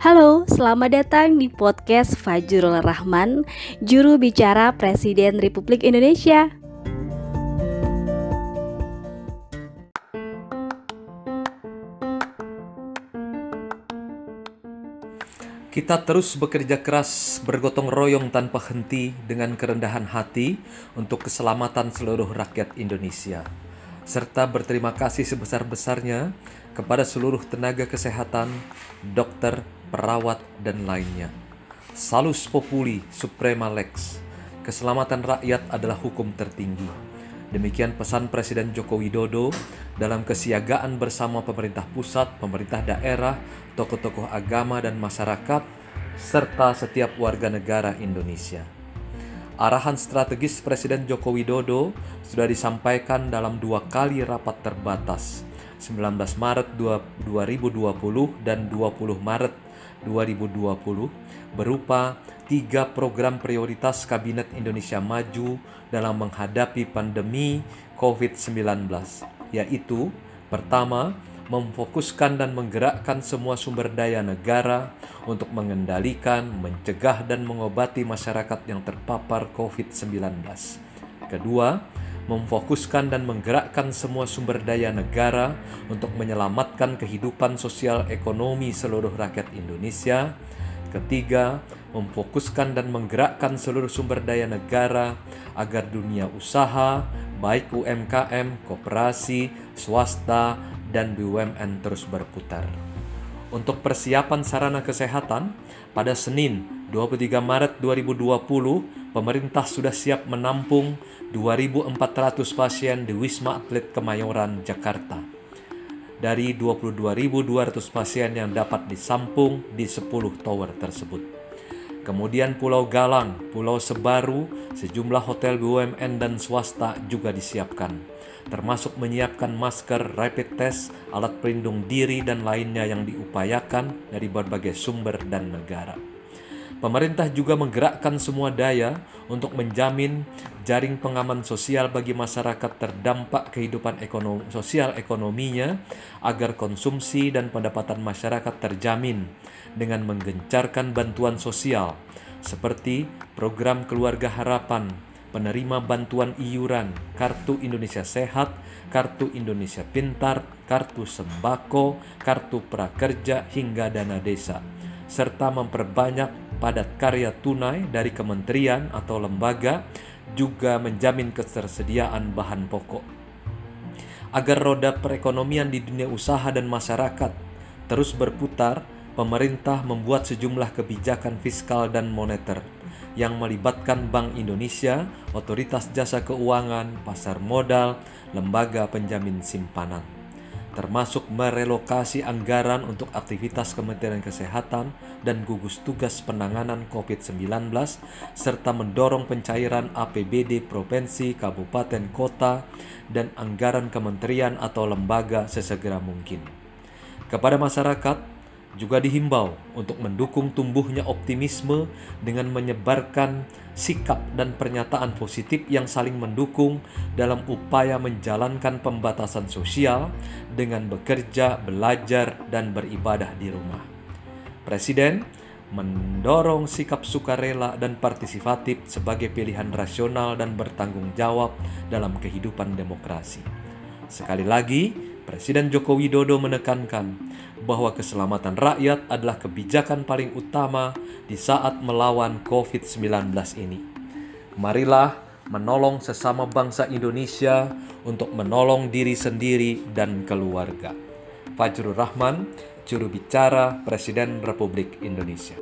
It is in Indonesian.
Halo, selamat datang di podcast Fajrul Rahman, juru bicara Presiden Republik Indonesia. Kita terus bekerja keras, bergotong royong tanpa henti dengan kerendahan hati untuk keselamatan seluruh rakyat Indonesia, serta berterima kasih sebesar-besarnya kepada seluruh tenaga kesehatan, dokter, perawat, dan lainnya. Salus Populi Suprema Lex, keselamatan rakyat adalah hukum tertinggi. Demikian pesan Presiden Joko Widodo dalam kesiagaan bersama pemerintah pusat, pemerintah daerah, tokoh-tokoh agama dan masyarakat, serta setiap warga negara Indonesia. Arahan strategis Presiden Joko Widodo sudah disampaikan dalam dua kali rapat terbatas, 19 Maret 2020 dan 20 Maret 2020, berupa tiga program prioritas Kabinet Indonesia Maju dalam menghadapi pandemi COVID-19, yaitu pertama, memfokuskan dan menggerakkan semua sumber daya negara untuk mengendalikan, mencegah, dan mengobati masyarakat yang terpapar COVID-19. Kedua, memfokuskan dan menggerakkan semua sumber daya negara untuk menyelamatkan kehidupan sosial ekonomi seluruh rakyat Indonesia. Ketiga, memfokuskan dan menggerakkan seluruh sumber daya negara agar dunia usaha, baik UMKM, koperasi, swasta, dan BUMN terus berputar. Untuk persiapan sarana kesehatan, pada Senin 23 Maret 2020, pemerintah sudah siap menampung 2.400 pasien di Wisma Atlet Kemayoran, Jakarta. Dari 22.200 pasien yang dapat disampung di 10 tower tersebut. Kemudian Pulau Galang, Pulau Sebaru, sejumlah hotel BUMN dan swasta juga disiapkan, termasuk menyiapkan masker, rapid test, alat pelindung diri, dan lainnya yang diupayakan dari berbagai sumber dan negara. Pemerintah juga menggerakkan semua daya untuk menjamin jaring pengaman sosial bagi masyarakat terdampak kehidupan ekonomi, sosial ekonominya agar konsumsi dan pendapatan masyarakat terjamin dengan menggencarkan bantuan sosial seperti program Keluarga Harapan, penerima bantuan iuran, Kartu Indonesia Sehat, Kartu Indonesia Pintar, Kartu Sembako, Kartu Prakerja hingga dana desa serta memperbanyak padat karya tunai dari kementerian atau lembaga juga menjamin ketersediaan bahan pokok. Agar roda perekonomian di dunia usaha dan masyarakat terus berputar, pemerintah membuat sejumlah kebijakan fiskal dan moneter yang melibatkan Bank Indonesia, otoritas jasa keuangan, pasar modal, lembaga penjamin simpanan termasuk merelokasi anggaran untuk aktivitas Kementerian Kesehatan dan gugus tugas penanganan COVID-19, serta mendorong pencairan APBD provinsi, kabupaten, kota, dan anggaran kementerian atau lembaga sesegera mungkin. Kepada masyarakat, juga dihimbau untuk mendukung tumbuhnya optimisme dengan menyebarkan sikap dan pernyataan positif yang saling mendukung dalam upaya menjalankan pembatasan sosial dengan bekerja, belajar, dan beribadah di rumah. Presiden mendorong sikap sukarela dan partisipatif sebagai pilihan rasional dan bertanggung jawab dalam kehidupan demokrasi. Sekali lagi, Presiden Joko Widodo menekankan bahwa keselamatan rakyat adalah kebijakan paling utama di saat melawan COVID-19 ini. Marilah menolong sesama bangsa Indonesia untuk menolong diri sendiri dan keluarga. Fajrul Rahman, juru bicara Presiden Republik Indonesia.